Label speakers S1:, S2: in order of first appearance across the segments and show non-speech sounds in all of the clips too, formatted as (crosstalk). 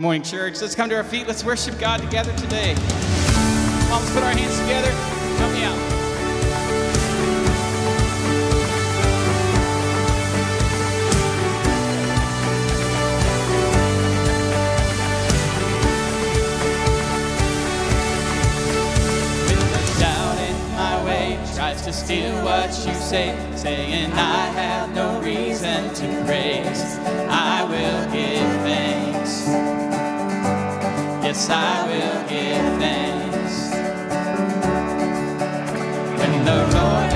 S1: Morning, church. Let's come to our feet. Let's worship God together today. Come, let's put our hands together. Help me out. to steal what you say, saying I have no reason to praise. I will give thanks. Yes, I will give thanks. When the Lord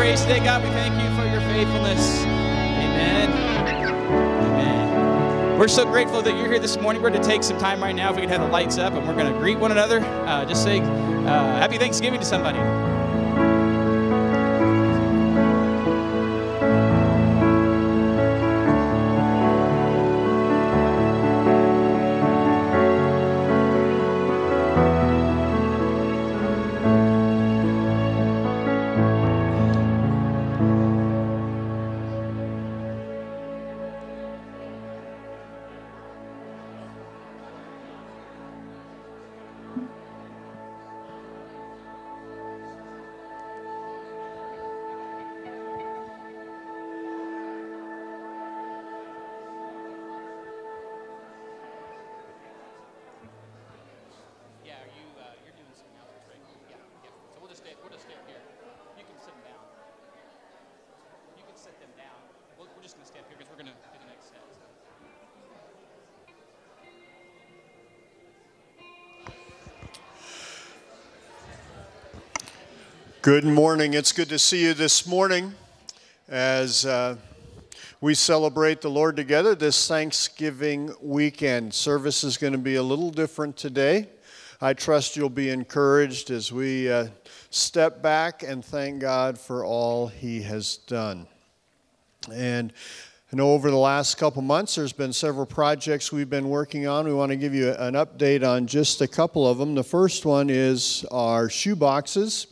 S1: praise
S2: today, God? We thank you for your faithfulness. Amen. Amen. We're so grateful that you're here this morning. We're going to take some time right now if we could have the lights up and we're going to greet one another. Uh, just say uh, happy Thanksgiving to somebody.
S3: Good morning. It's good to see you this morning as uh, we celebrate the Lord together this Thanksgiving weekend. Service is going to be a little different today. I trust you'll be encouraged as we uh, step back and thank God for all He has done. And I know over the last couple months there's been several projects we've been working on. We want to give you an update on just a couple of them. The first one is our shoe boxes.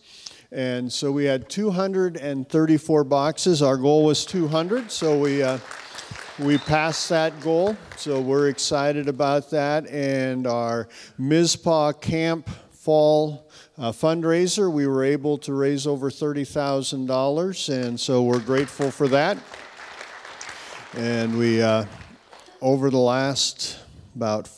S3: And so we had 234 boxes. Our goal was 200, so we uh, we passed that goal. So we're excited about that. And our Mizpah Camp Fall uh, fundraiser, we were able to raise over $30,000, and so we're grateful for that. And we, uh, over the last about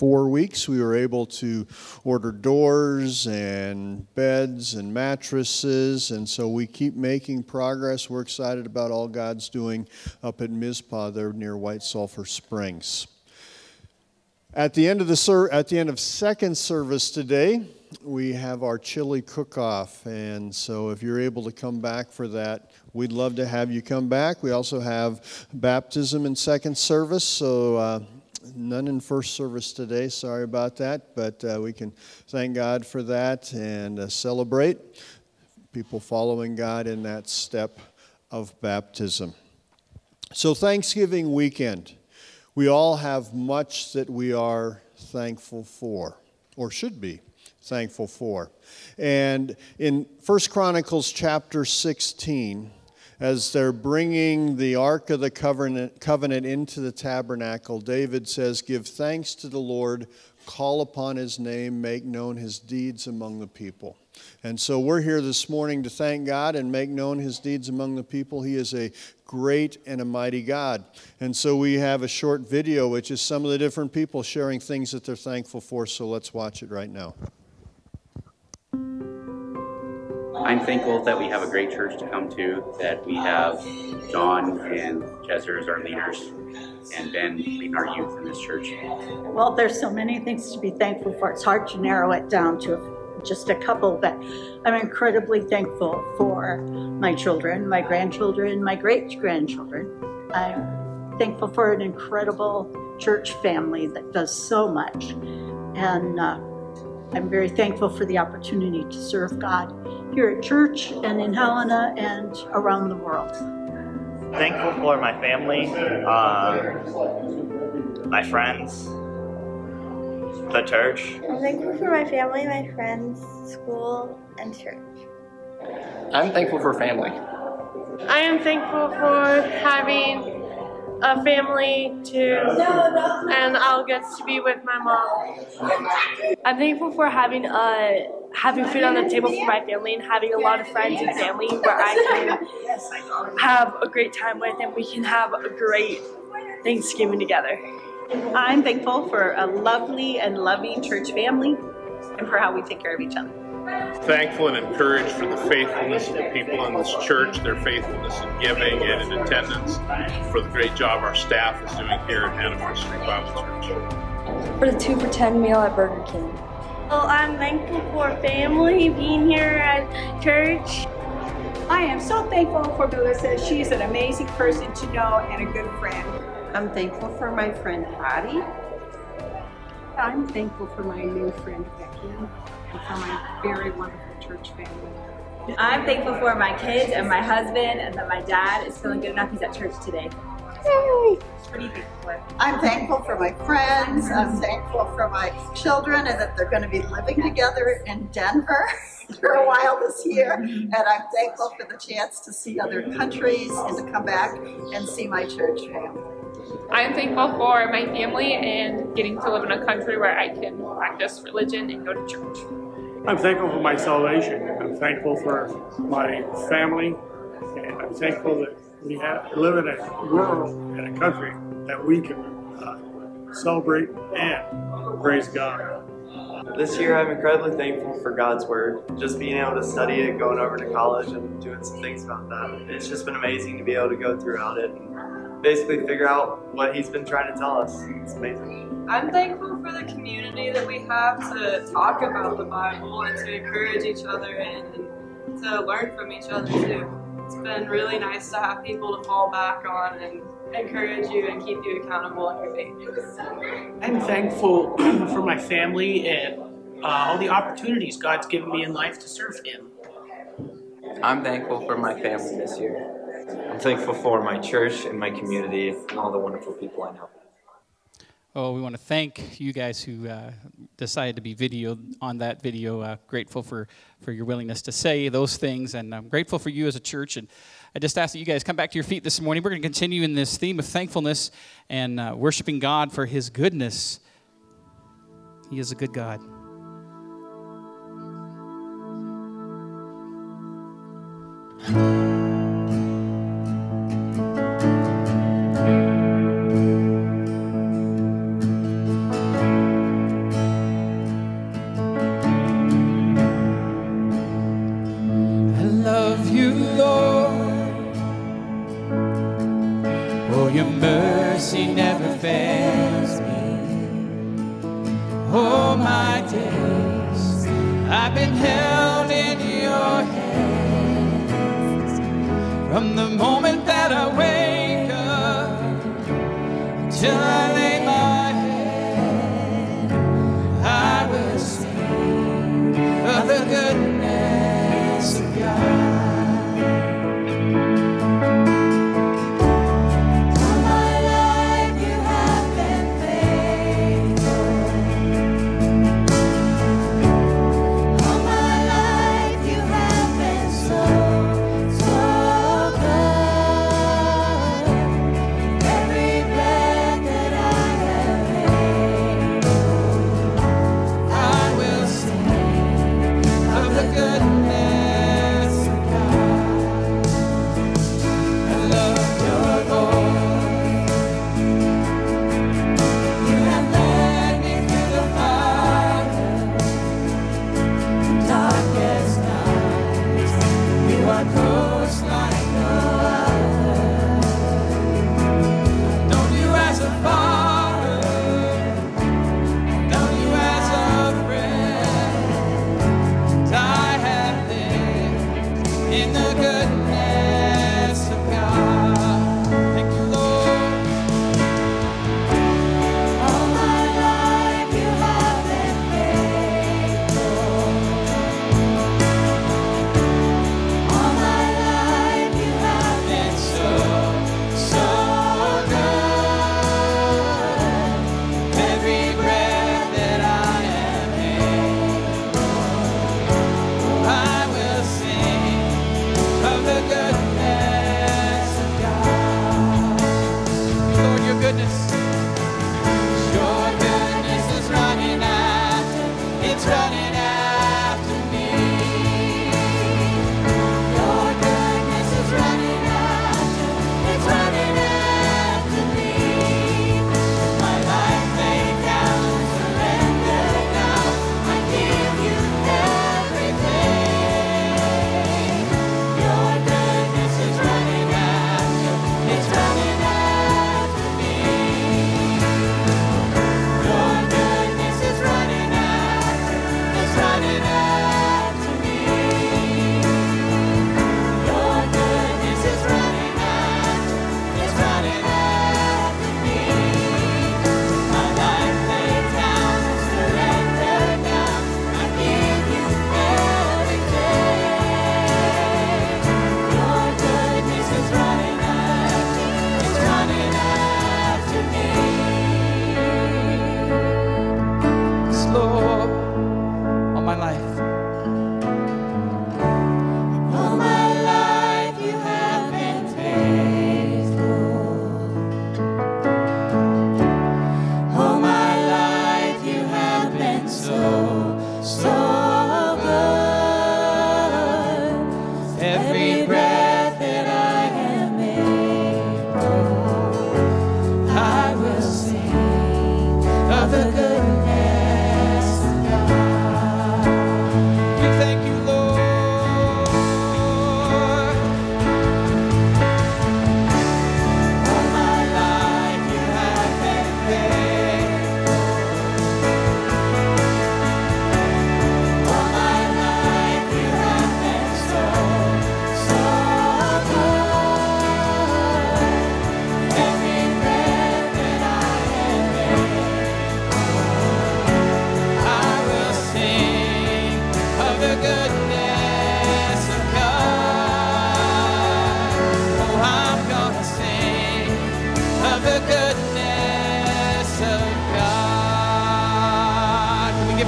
S3: four weeks, we were able to order doors and beds and mattresses, and so we keep making progress. We're excited about all God's doing up at Mizpah there near White Sulphur Springs. At the end of the ser- at the end of second service today, we have our chili cook-off, and so if you're able to come back for that, we'd love to have you come back. We also have baptism in second service, so uh, none in first service today. Sorry about that, but uh, we can thank God for that and uh, celebrate people following God in that step of baptism. So Thanksgiving weekend. We all have much that we are thankful for, or should be thankful for. And in 1 Chronicles chapter 16, as they're bringing the Ark of the covenant, covenant into the tabernacle, David says, Give thanks to the Lord, call upon his name, make known his deeds among the people. And so we're here this morning to thank God and make known his deeds among the people. He is a great and a mighty God. And so we have a short video, which is some of the different people sharing things that they're thankful for. So let's watch it right now.
S4: I'm thankful that we have a great church to come to, that we have John and Jezer as our leaders, and Ben leading our youth in this church.
S5: Well, there's so many things to be thankful for. It's hard to narrow it down to just a couple, but I'm incredibly thankful for my children, my grandchildren, my great grandchildren. I'm thankful for an incredible church family that does so much. And uh, I'm very thankful for the opportunity to serve God here at church and in Helena and around the world.
S6: Thankful for my family, uh, my friends, the church.
S7: I'm thankful for my family, my friends, school, and church.
S8: I'm thankful for family.
S9: I am thankful for having a family too, and I'll get to be with my mom.
S10: I'm thankful for having uh, having food on the table for my family and having a lot of friends and family where I can have a great time with and we can have a great Thanksgiving together.
S11: I'm thankful for a lovely and loving church family and for how we take care of each other.
S12: Thankful and encouraged for the faithfulness of the people in this church, their faithfulness in giving and in attendance, for the great job our staff is doing here at Hannaford Street Bible Church.
S13: For the two for ten meal at Burger King.
S9: Well, I'm thankful for family being here at church.
S14: I am so thankful for Melissa. She is an amazing person to know and a good friend.
S15: I'm thankful for my friend Patty.
S16: I'm thankful for my new friend Becky and for my very wonderful church family.
S17: I'm thankful for my kids and my husband and that my dad is feeling good enough he's at church today. Yay! What do you think for?
S5: I'm thankful for my friends. I'm mm-hmm. thankful for my children and that they're going to be living together in Denver (laughs) for a while this year. Mm-hmm. And I'm thankful for the chance to see other countries and to come back and see my church family.
S18: I'm thankful for my family and getting to live in a country where I can practice religion and go to church.
S19: I'm thankful for my salvation. I'm thankful for my family, and I'm thankful that we have, live in a world and a country that we can uh, celebrate and praise God.
S20: This year, I'm incredibly thankful for God's Word. Just being able to study it, going over to college, and doing some things about that. It's just been amazing to be able to go throughout it and basically figure out what He's been trying to tell us. It's amazing.
S21: I'm thankful for the community that we have to talk about the Bible and to encourage each other and to learn from each other too. It's been really nice to have people to fall back on and encourage you and keep you accountable in your faith.
S22: I'm thankful (clears throat) for my family and uh, all the opportunities God's given me in life to serve Him.
S8: I'm thankful for my family this year.
S23: I'm thankful for my church and my community and all the wonderful people I know.
S2: Oh, we want to thank you guys who uh, decided to be videoed on that video. Uh, grateful for, for your willingness to say those things, and I'm grateful for you as a church. And I just ask that you guys come back to your feet this morning. We're going to continue in this theme of thankfulness and uh, worshiping God for His goodness. He is a good God.
S1: deserving.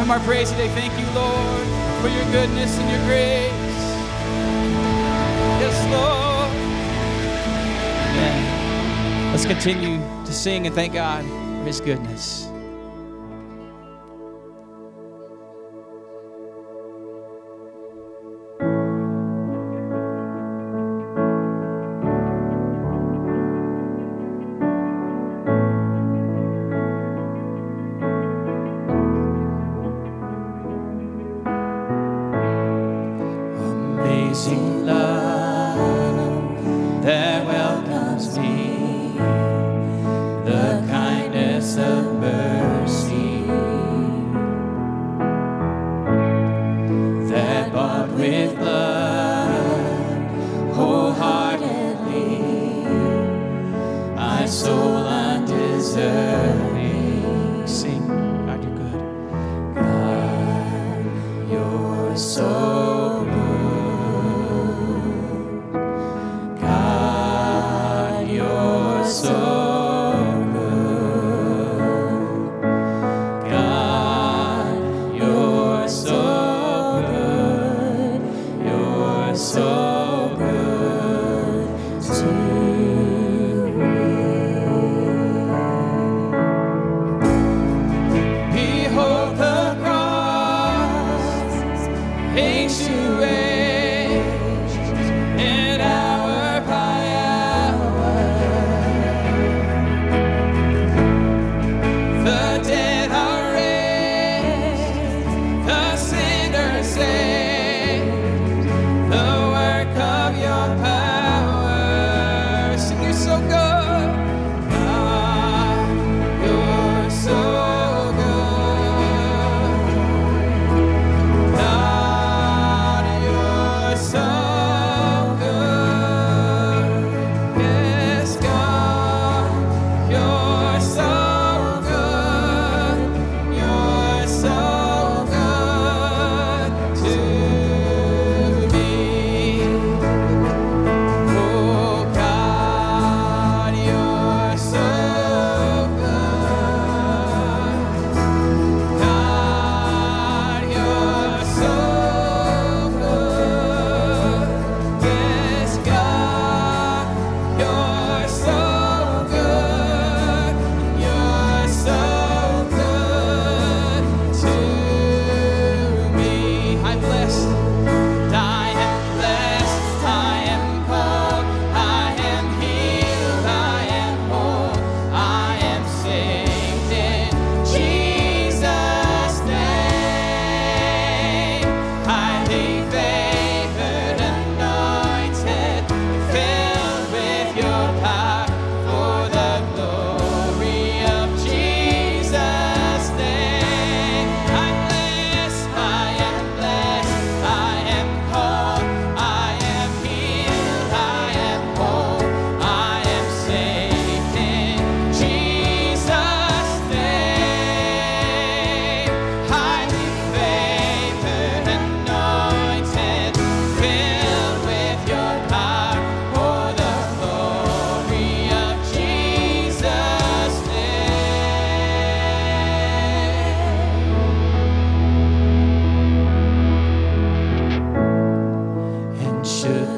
S1: him our praise today. Thank you, Lord, for your goodness and your grace. Yes, Lord. Amen. Let's continue to sing and thank God for his goodness.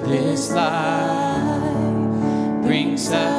S1: This life brings suffering,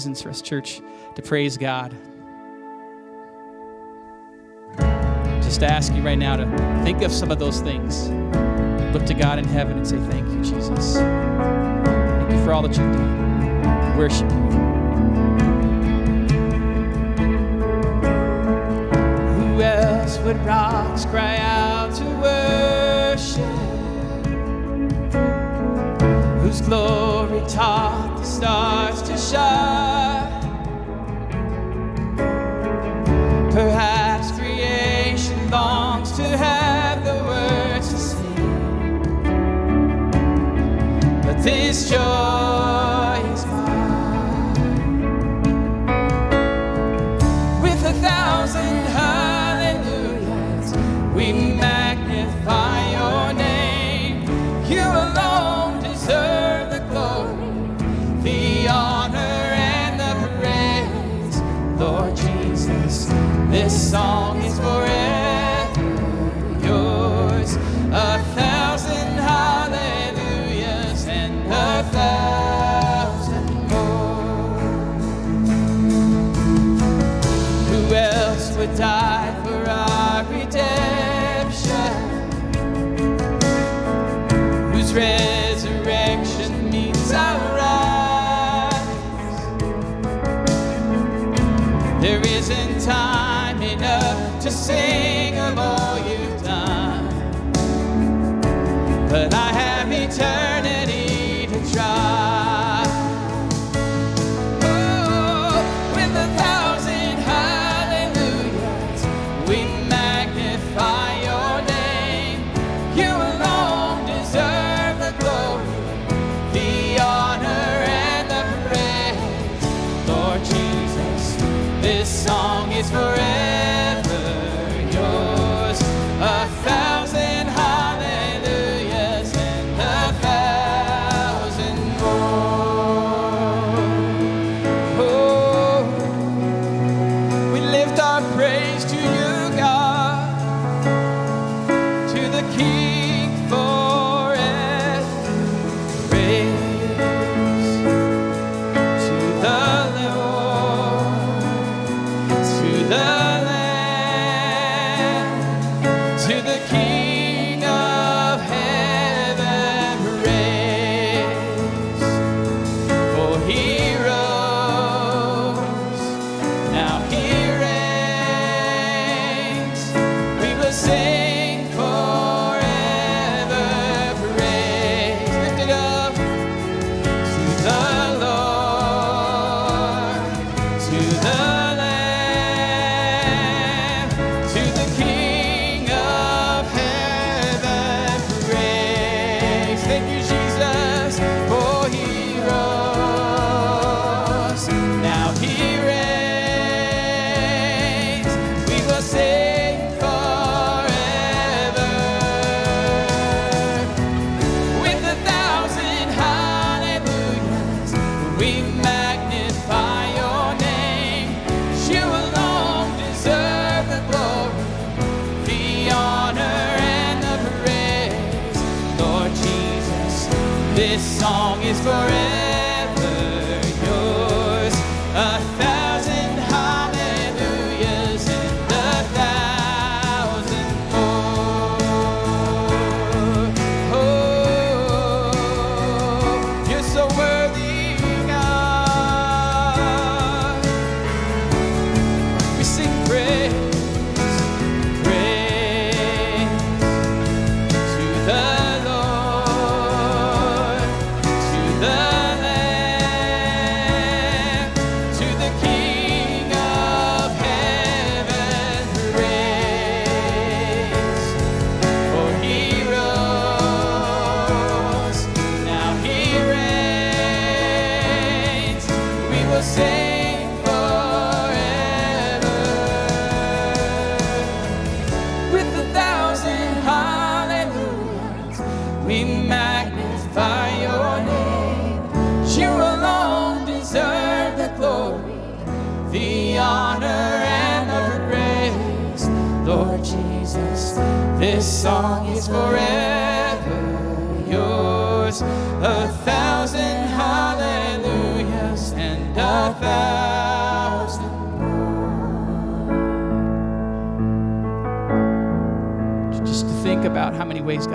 S1: reasons for us, church, to praise God. Just ask you right now to think of some of those things. Look to God in heaven and say, Thank you, Jesus. Thank you for all that you've done. Worship you. Who else would rocks cry out to worship? whose glory taught the stars to shine. This joy.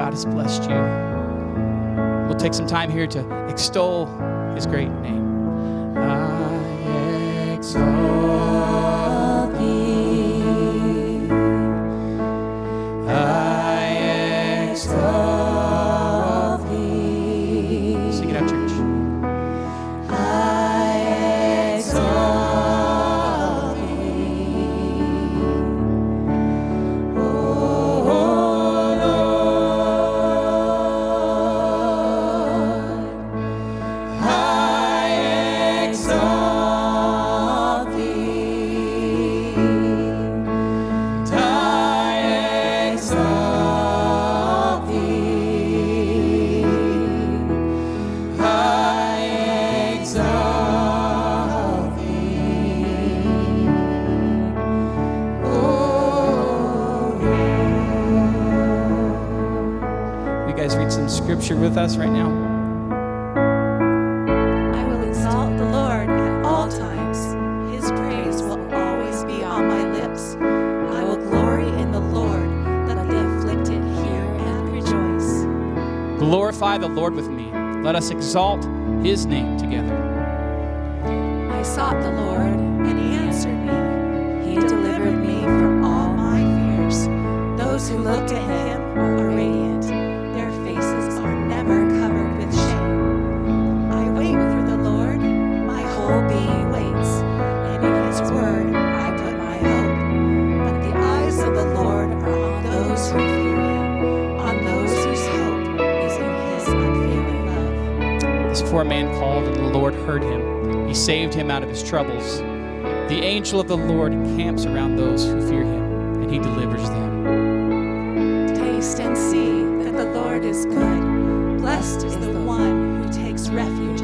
S1: God
S2: has blessed you. We'll take some time here to extol his great name. With us right now?
S24: I will exalt the Lord at all times. His praise will always be on my lips. I will glory in the Lord. Let the afflicted hear and rejoice.
S2: Glorify the Lord with me. Let us exalt his name together.
S24: I sought the Lord, and he answered me. He delivered me from all my fears. Those who look to him are radiant.
S2: This poor man called, and the Lord heard him. He saved him out of his troubles. The angel of the Lord encamps around those who fear him, and he delivers them.
S24: Taste and see that the Lord is good. Blessed is the one who takes refuge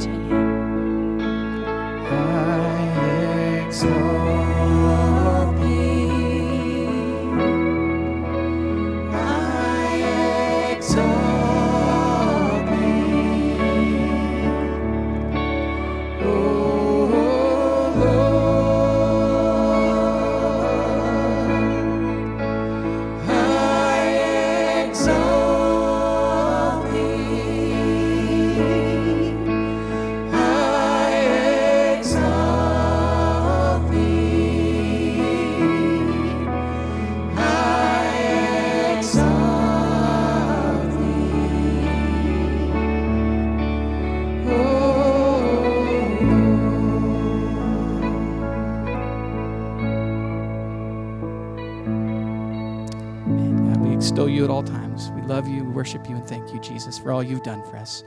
S2: worship you, and thank you, Jesus, for all you've done for us.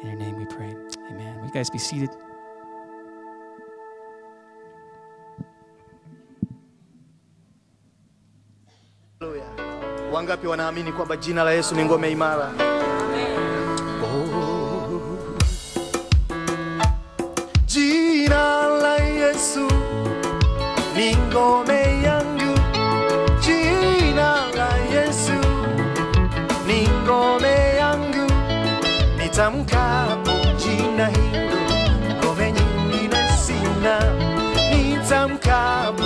S2: In your name we pray. Amen. Will you guys be seated?
S25: Wangapi wanaamini kwamba jina la Yesu ni ngome imara? Oh. Jina la Yesu ni ngome Nitamkapo jina hilo, ngome nyingine sina. Nitamkapo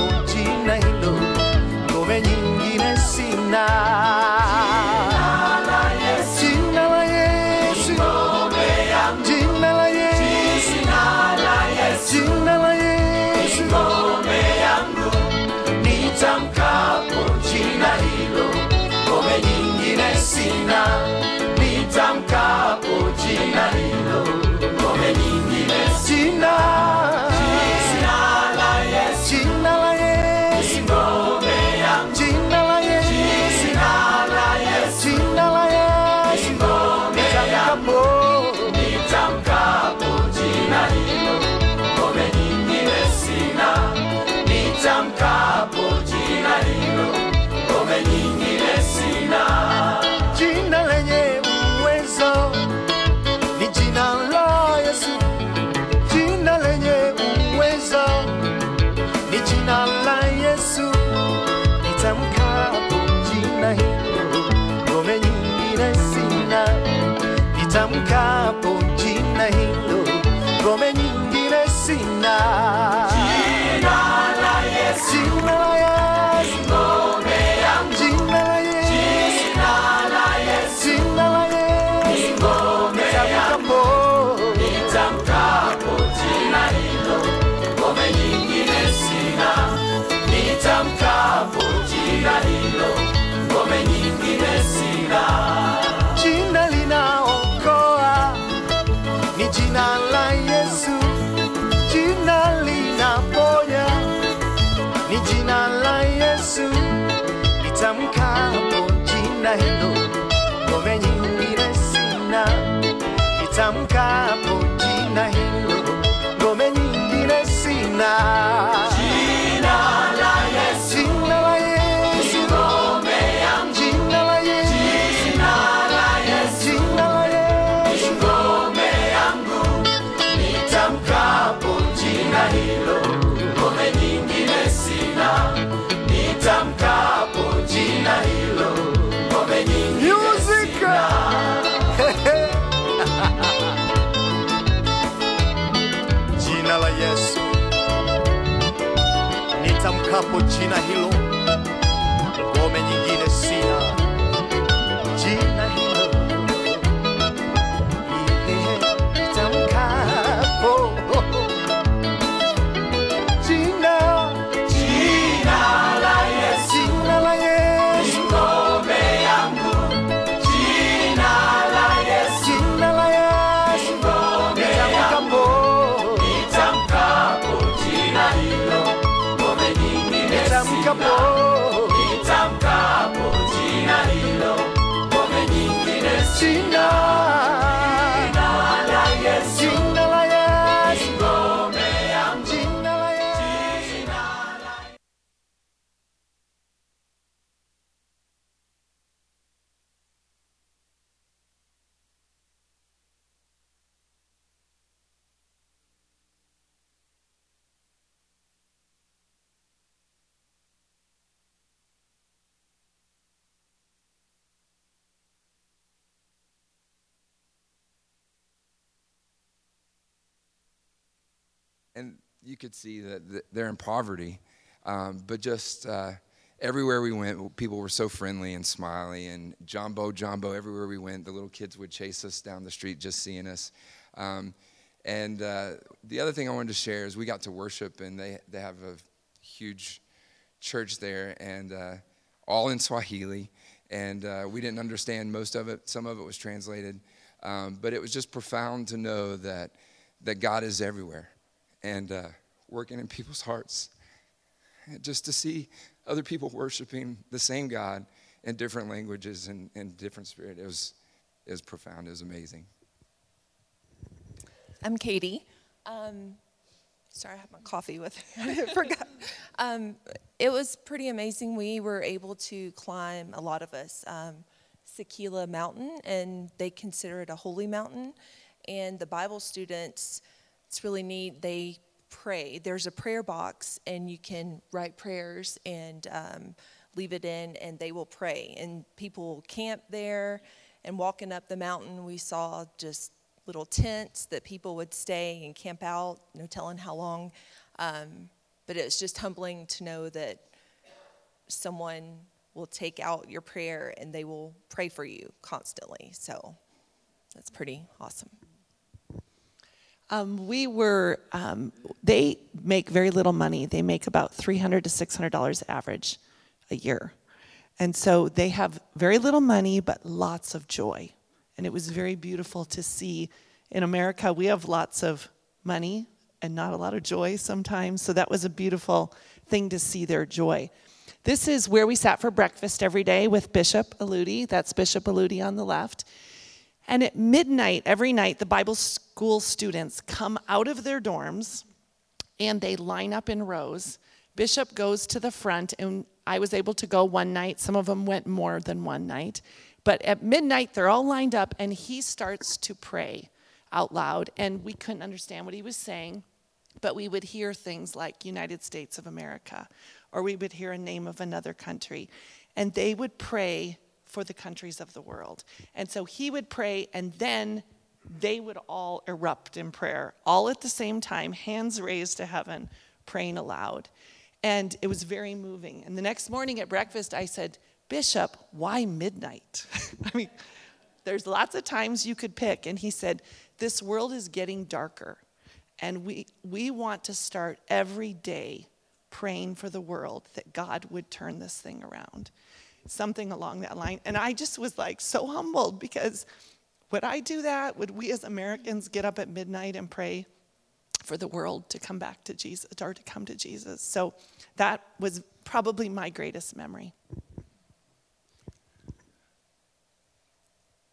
S26: you could see that they're in poverty, um, but just uh, everywhere we went, people were so friendly and smiley, and Jumbo, Jumbo, everywhere we went, the little kids would chase us down the street just seeing us. Um, and uh, the other thing I wanted to share is we got to worship, and they, they have a huge church there, and uh, all in Swahili. And uh, we didn't understand most of it. Some of it was translated, um, but it was just profound to know that that God is everywhere, and uh, working in people's hearts. Just to see other people worshiping the same God in different languages and, and different spirit, it was it was profound. It was amazing.
S27: I'm Katie. Um, sorry, I have my coffee with. (laughs) I forgot. Um, it was pretty amazing. We were able to climb, a lot of us, um, Sakila Mountain, and they consider it a holy mountain. And the Bible students, it's really neat. They pray. There's a prayer box, and you can write prayers and um, leave it in, and they will pray. And people camp there. And walking up the mountain, we saw just little tents that people would stay and camp out, no telling how long. Um, but it's just humbling to know that someone will take out your prayer and they will pray for you constantly. So that's pretty awesome.
S28: Um, we were, um, they make very little money. They make about $300 to $600 average a year. And so they have very little money, but lots of joy. And it was very beautiful to see. In America, we have lots of money and not a lot of joy sometimes. So that was a beautiful thing to see their joy. This is where we sat for breakfast every day with Bishop Aludi. That's Bishop Aludi on the left. And at midnight, every night, the Bible school students come out of their dorms and they line up in rows. Bishop goes to the front, and I was able to go one night. Some of them went more than one night. But at midnight, they're all lined up, and he starts to pray out loud. And we couldn't understand what he was saying, but we would hear things like United States of America, or we would hear a name of another country. And they would pray for the countries of the world. And so he would pray, and then they would all erupt in prayer, all at the same time, hands raised to heaven, praying aloud. And it was very moving. And the next morning at breakfast, I said, Bishop, why midnight? (laughs) I mean, there's lots of times you could pick. And he said, This world is getting darker. And we, we want to start every day praying for the world that God would turn this thing around. Something along that line. And I just was like so humbled because would I do that? Would we as Americans get up at midnight and pray for the world to come back to Jesus or to come to Jesus? So that was probably my greatest memory.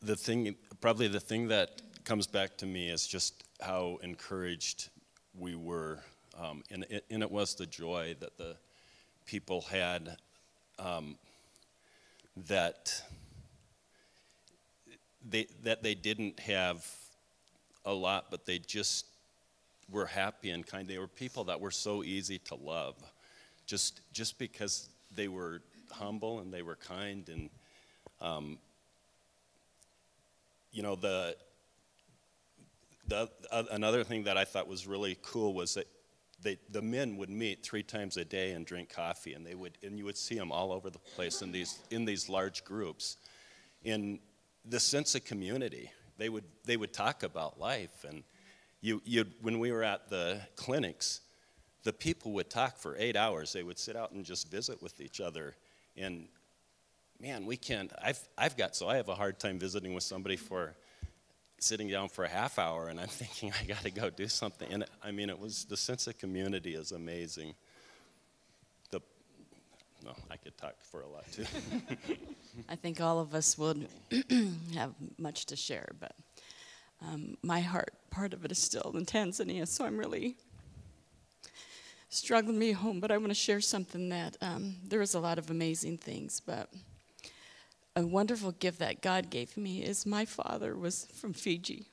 S29: The thing, probably the thing that comes back to me is just how encouraged we were. Um, and, it, and it was the joy that the people had um, that they, that they didn't have a lot, but they just were happy and kind. They were people that were so easy to love, just just because they were humble and they were kind and um, you know the the uh, another thing that I thought was really cool was that they, the men would meet three times a day and drink coffee, and they would and you would see them all over the place in these in these large groups. And the sense of community. They would, they would talk about life. And you, you, when we were at the clinics, the people would talk for eight hours. They would sit out and just visit with each other. And man, we can't, I've, I've got, so I have a hard time visiting with somebody for sitting down for a half hour and I'm (laughs) thinking I got to go do something. And I mean, it was, the sense of community is amazing. No, I could talk for a lot too. (laughs)
S30: I think all of us would (clears throat) have much to share, but um, my heart, part of it is still in Tanzania, so I'm really struggling to be home. But I want to share something that um, there was a lot of amazing things, but a wonderful gift that God gave me is my father was from Fiji,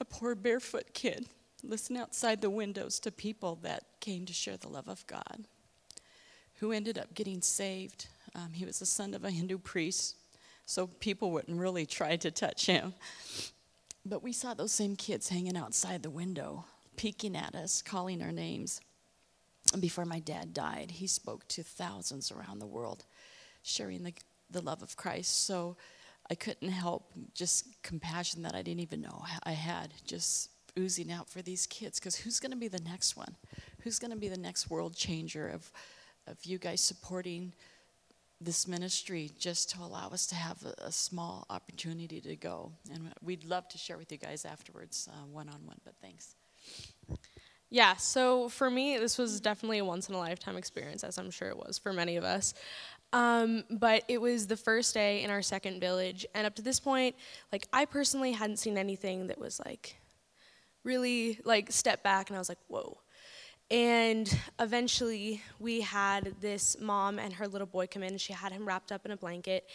S30: a poor barefoot kid, listening outside the windows to people that came to share the love of God who ended up getting saved. Um, he was the son of a Hindu priest, so people wouldn't really try to touch him. But we saw those same kids hanging outside the window, peeking at us, calling our names. And before my dad died, he spoke to thousands around the world, sharing the, the love of Christ. So I couldn't help just compassion that I didn't even know I had, just oozing out for these kids. Because who's going to be the next one? Who's going to be the next world changer of of you guys supporting this ministry just to allow us to have a, a small opportunity to go. And we'd love to share with you guys afterwards, one on one, but thanks.
S31: Yeah, so for me, this was definitely a once in a lifetime experience, as I'm sure it was for many of us. Um, but it was the first day in our second village, and up to this point, like I personally hadn't seen anything that was like really like step back, and I was like, whoa. And eventually, we had this mom and her little boy come in, and she had him wrapped up in a blanket.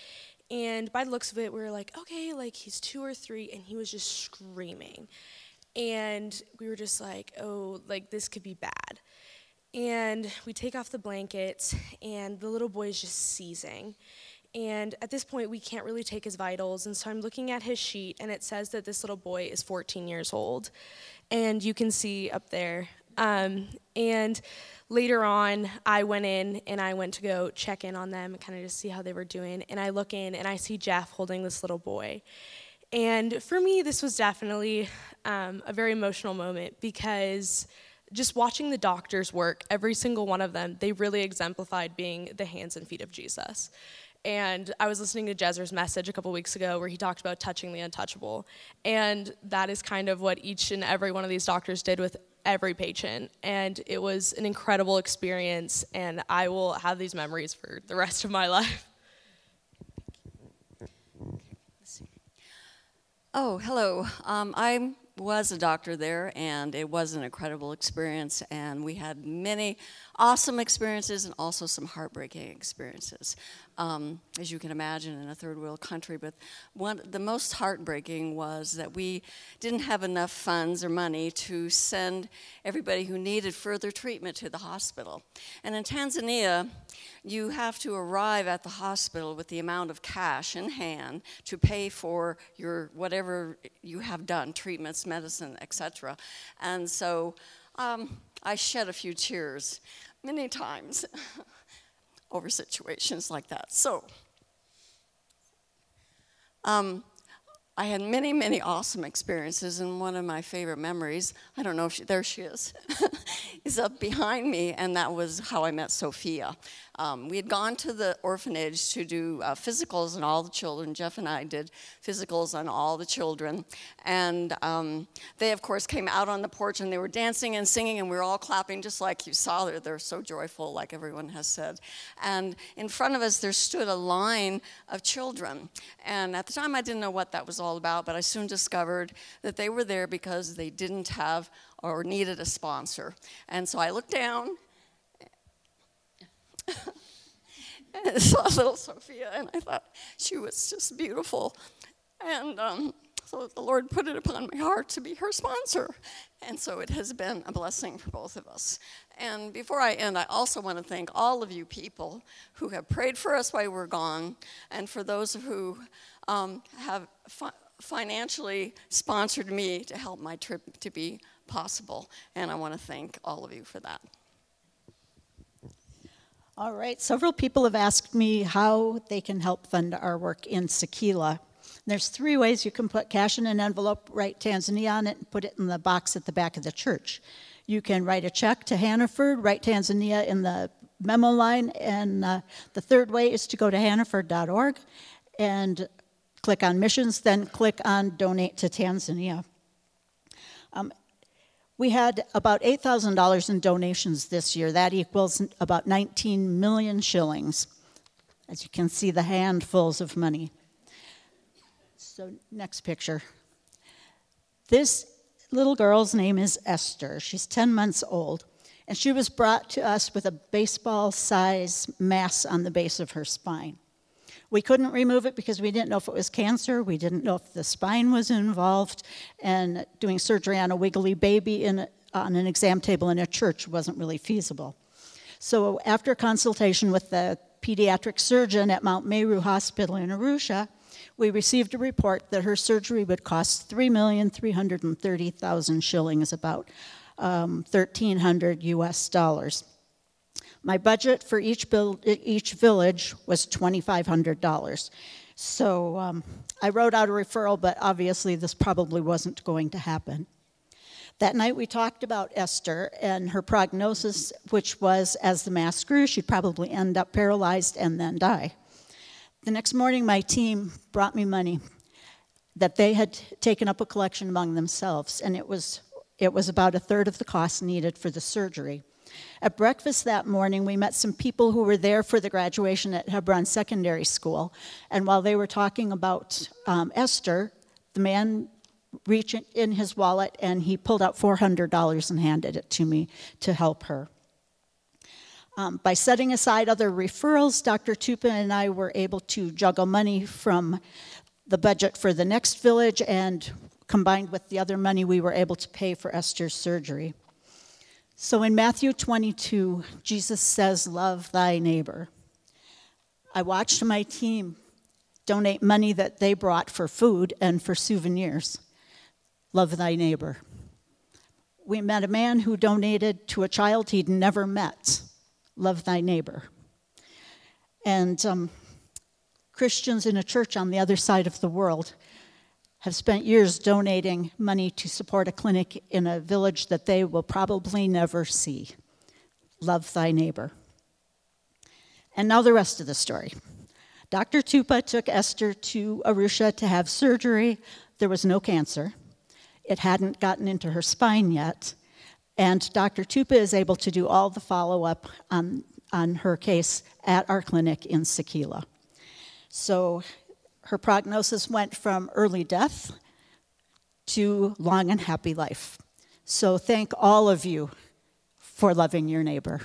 S31: And by the looks of it, we were like, okay, like he's two or three, and he was just screaming. And we were just like, oh, like this could be bad. And we take off the blankets, and the little boy is just seizing. And at this point, we can't really take his vitals. And so I'm looking at his sheet, and it says that this little boy is 14 years old. And you can see up there um, and later on, I went in and I went to go check in on them, and kind of just see how they were doing. And I look in and I see Jeff holding this little boy. And for me, this was definitely um, a very emotional moment because just watching the doctors work, every single one of them, they really exemplified being the hands and feet of Jesus. And I was listening to Jezer's message a couple weeks ago where he talked about touching the untouchable. And that is kind of what each and every one of these doctors did with every patient. And it was an incredible experience. And I will have these memories for the rest of my life. (laughs)
S32: Oh, hello. Um, I was a doctor there, and it was an incredible experience. And we had many awesome experiences and also some heartbreaking experiences. um, as you can imagine, in a third world country. But one, the most heartbreaking was that we didn't have enough funds or money to send everybody who needed further treatment to the hospital. And in Tanzania, you have to arrive at the hospital with the amount of cash in hand to pay for your whatever you have done, treatments, medicine, etc. And so um, I shed a few tears many times (laughs) over situations like that. So um, I had many, many awesome experiences, and one of my favorite memories, I don't know if she, there she is, (laughs) is up behind me, and that was how I met Sophia. Um, we had gone to the orphanage to do uh, physicals on all the children. Jeff and I did physicals on all the children. And um, they, of course, came out on the porch and they were dancing and singing, and we were all clapping just like you saw. They're, they're so joyful, like everyone has said. And in front of us, there stood a line of children. And at the time, I didn't know what that was all about, but I soon discovered that they were there because they didn't have or needed a sponsor. And so I looked down (laughs) and I saw little Sophia, and I thought she was just beautiful. And um, so the Lord put it upon my heart to be her sponsor. And so it has been a blessing for both of us. And before I end, I also want to thank all of you people who have prayed for us while we're gone, and for those who um, have fi- financially sponsored me to help my trip to be possible. And I want to thank all of you for that.
S5: All right, several people have asked me how they can help fund our work in Sakila. There's three ways you can put cash in an envelope, write Tanzania on it, and put it in the box at the back of the church. You can write a check to Hannaford, write Tanzania in the memo line, and uh, the third way is to go to hannaford.org and click on missions, then click on donate to Tanzania. Um, we had about $8,000 in donations this year. That equals about 19 million shillings. As you can see, the handfuls of money. So, next picture. This little girl's name is Esther. She's 10 months old, and she was brought to us with a baseball size mass on the base of her spine. We couldn't remove it because we didn't know if it was cancer. We didn't know if the spine was involved. And doing surgery on a wiggly baby in on an exam table in a church wasn't really feasible. So, after consultation with the pediatric surgeon at Mount Meru Hospital in Arusha, we received a report that her surgery would cost 3,330,000 shillings, about um, 1,300 US dollars. My budget for each, each village was $2,500. So um, I wrote out a referral, but obviously this probably wasn't going to happen. That night we talked about Esther and her prognosis, which was as the mass grew, she'd probably end up paralyzed and then die. The next morning, my team brought me money that they had taken up a collection among themselves, and it was, it was about a third of the cost needed for the surgery. At breakfast that morning, we met some people who were there for the graduation at Hebron Secondary School. And while they were talking about um, Esther, the man reached in his wallet and he pulled out $400 and handed it to me to help her. Um, by setting aside other referrals, Dr. Tupa and I were able to juggle money from the budget for the next village and combined with the other money we were able to pay for Esther's surgery. So in Matthew 22, Jesus says, Love thy neighbor. I watched my team donate money that they brought for food and for souvenirs. Love thy neighbor. We met a man who donated to a child he'd never met. Love thy neighbor. And um, Christians in a church on the other side of the world have spent years donating money to support a clinic in a village that they will probably never see. Love thy neighbor. And now the rest of the story. Dr. Tupa took Esther to Arusha to have surgery. There was no cancer. It hadn't gotten into her spine yet. And Dr. Tupa is able to do all the follow up on, on her case at our clinic in Sakila. So her prognosis went from early death to long and happy life. So thank all of you for loving your neighbor.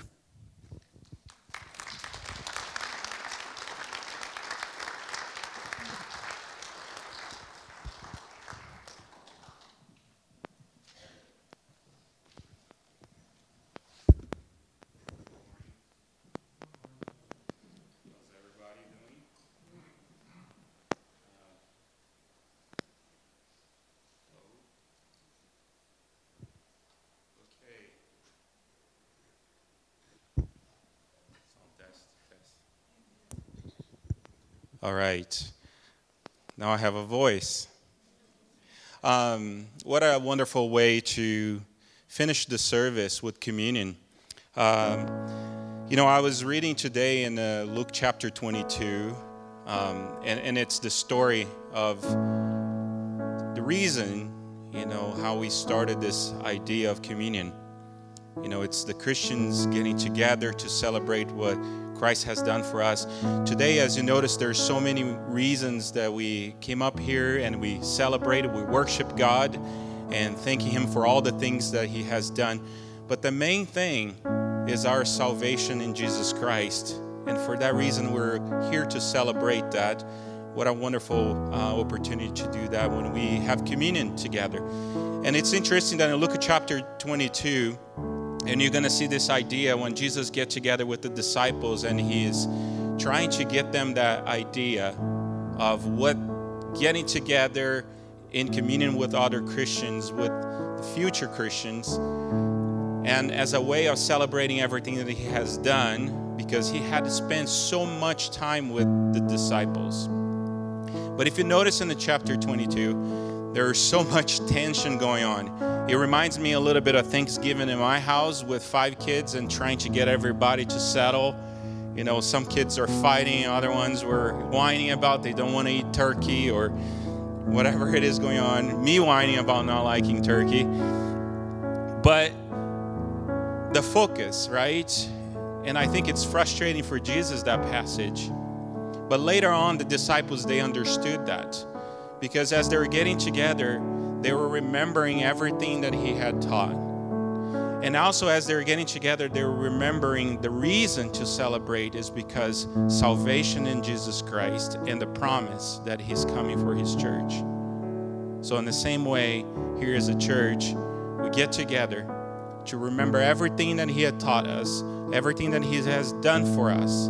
S33: All right. Now I have a voice. Um, what a wonderful way to finish the service with communion. Um, you know, I was reading today in uh, Luke chapter 22, um, and, and it's the story of the reason, you know, how we started this idea of communion. You know, it's the Christians getting together to celebrate what Christ has done for us. Today, as you notice, there's so many reasons that we came up here and we celebrated, we worship God and thanking Him for all the things that He has done. But the main thing is our salvation in Jesus Christ. And for that reason, we're here to celebrate that. What a wonderful uh, opportunity to do that when we have communion together. And it's interesting that in Luke chapter 22, and you're going to see this idea when Jesus gets together with the disciples and he is trying to get them that idea of what getting together in communion with other Christians, with future Christians, and as a way of celebrating everything that he has done, because he had to spend so much time with the disciples. But if you notice in the chapter 22, there's so much tension going on. It reminds me a little bit of Thanksgiving in my house with five kids and trying to get everybody to settle. You know, some kids are fighting, other ones were whining about they don't want to eat turkey or whatever it is going on. Me whining about not liking turkey. But the focus, right? And I think it's frustrating for Jesus, that passage. But later on, the disciples, they understood that. Because as they were getting together, they were remembering everything that he had taught. And also, as they were getting together, they were remembering the reason to celebrate is because salvation in Jesus Christ and the promise that he's coming for his church. So, in the same way, here as a church, we get together to remember everything that he had taught us, everything that he has done for us,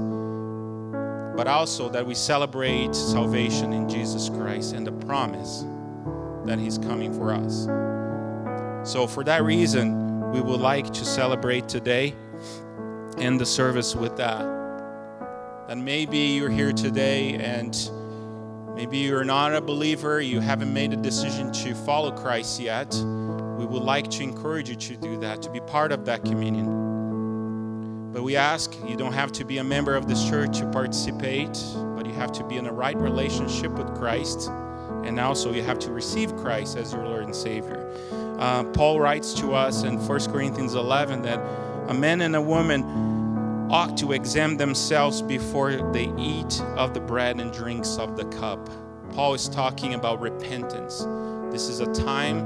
S33: but also that we celebrate salvation in Jesus Christ and the promise that He's coming for us. So, for that reason, we would like to celebrate today and the service with that. And maybe you're here today and maybe you're not a believer, you haven't made a decision to follow Christ yet. We would like to encourage you to do that, to be part of that communion. But we ask you don't have to be a member of this church to participate, but you have to be in a right relationship with Christ and also you have to receive Christ as your Lord and Savior. Uh, Paul writes to us in 1 Corinthians 11 that a man and a woman ought to examine themselves before they eat of the bread and drinks of the cup. Paul is talking about repentance. This is a time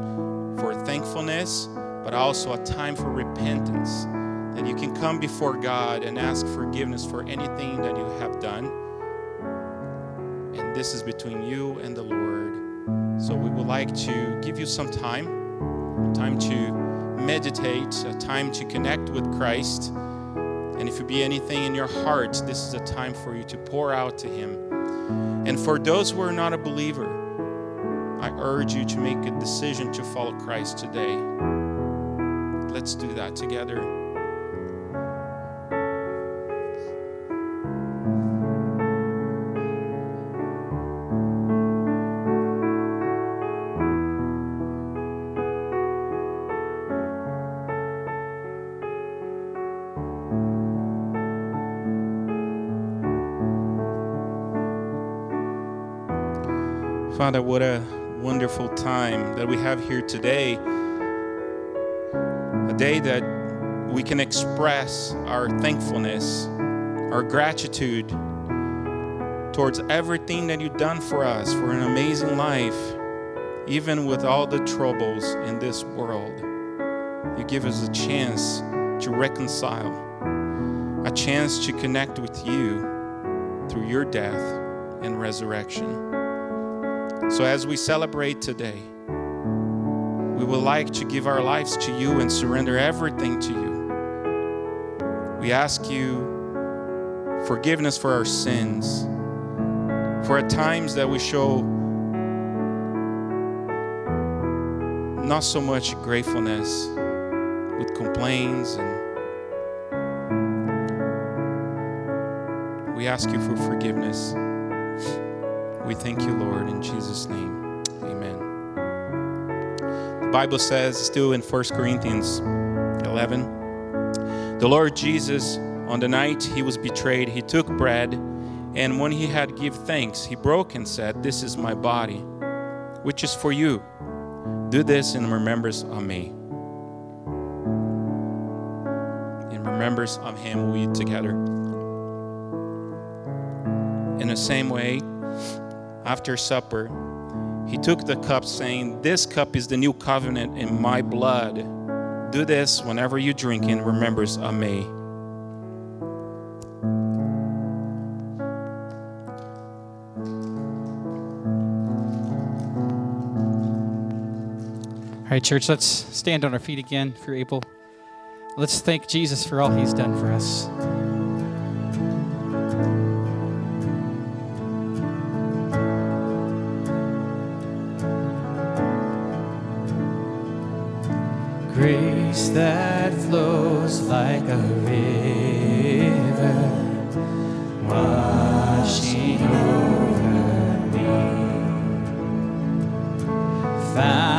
S33: for thankfulness, but also a time for repentance. That you can come before God and ask forgiveness for anything that you have done. And this is between you and the Lord. So we would like to give you some time, time to meditate, a time to connect with Christ. And if you be anything in your heart, this is a time for you to pour out to Him. And for those who are not a believer, I urge you to make a decision to follow Christ today. Let's do that together. Father, what a wonderful time that we have here today. A day that we can express our thankfulness, our gratitude towards everything that you've done for us, for an amazing life, even with all the troubles in this world. You give us a chance to reconcile, a chance to connect with you through your death and resurrection. So, as we celebrate today, we would like to give our lives to you and surrender everything to you. We ask you forgiveness for our sins, for at times that we show not so much gratefulness with complaints and we ask you for forgiveness We thank you, Lord, in Jesus' name. Amen. The Bible says, still in 1 Corinthians 11, the Lord Jesus, on the night he was betrayed, he took bread, and when he had give thanks, he broke and said, This is my body, which is for you. Do this in remembrance of me. In remembrance of him, we together. In the same way, after supper, he took the cup, saying, This cup is the new covenant in my blood. Do this whenever you drink in remembrance of me.
S1: All right, church, let's stand on our feet again if you're able. Let's thank Jesus for all he's done for us. Grace that flows like a river, washing over me. Fount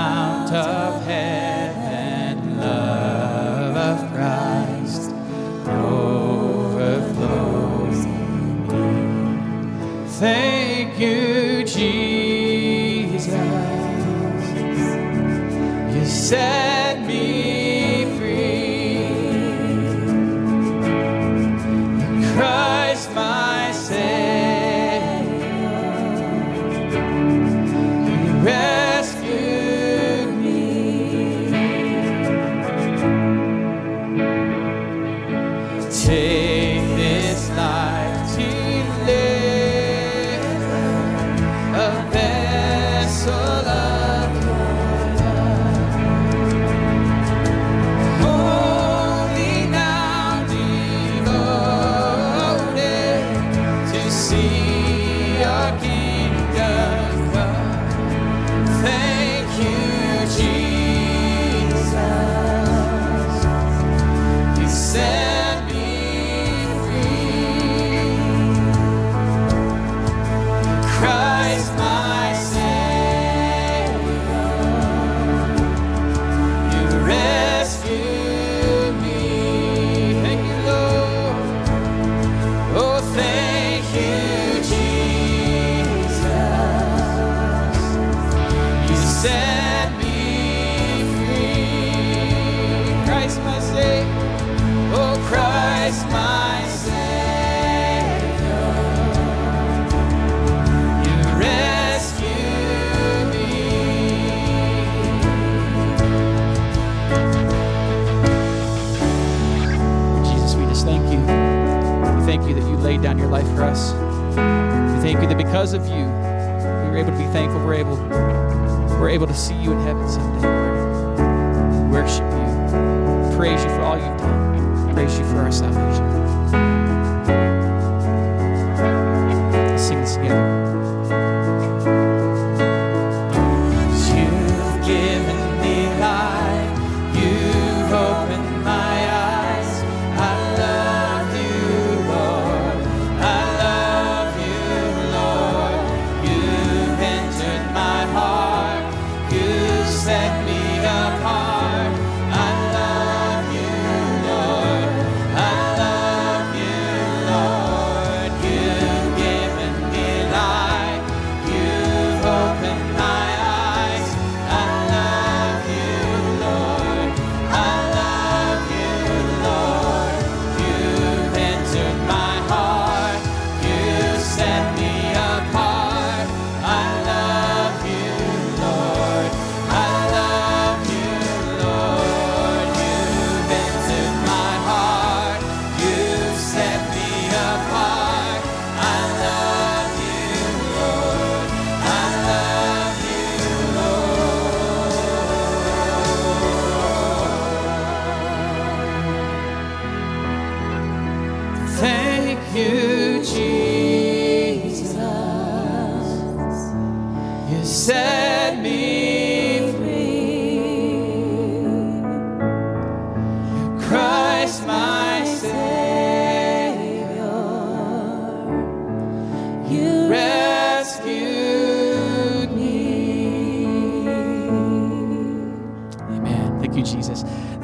S1: We're able, to see you in heaven someday, Lord. Worship you. Praise you for all you've done. Praise you for our salvation. Let's sing this together.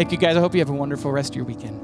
S2: Thank you guys. I hope you have a wonderful rest of your weekend.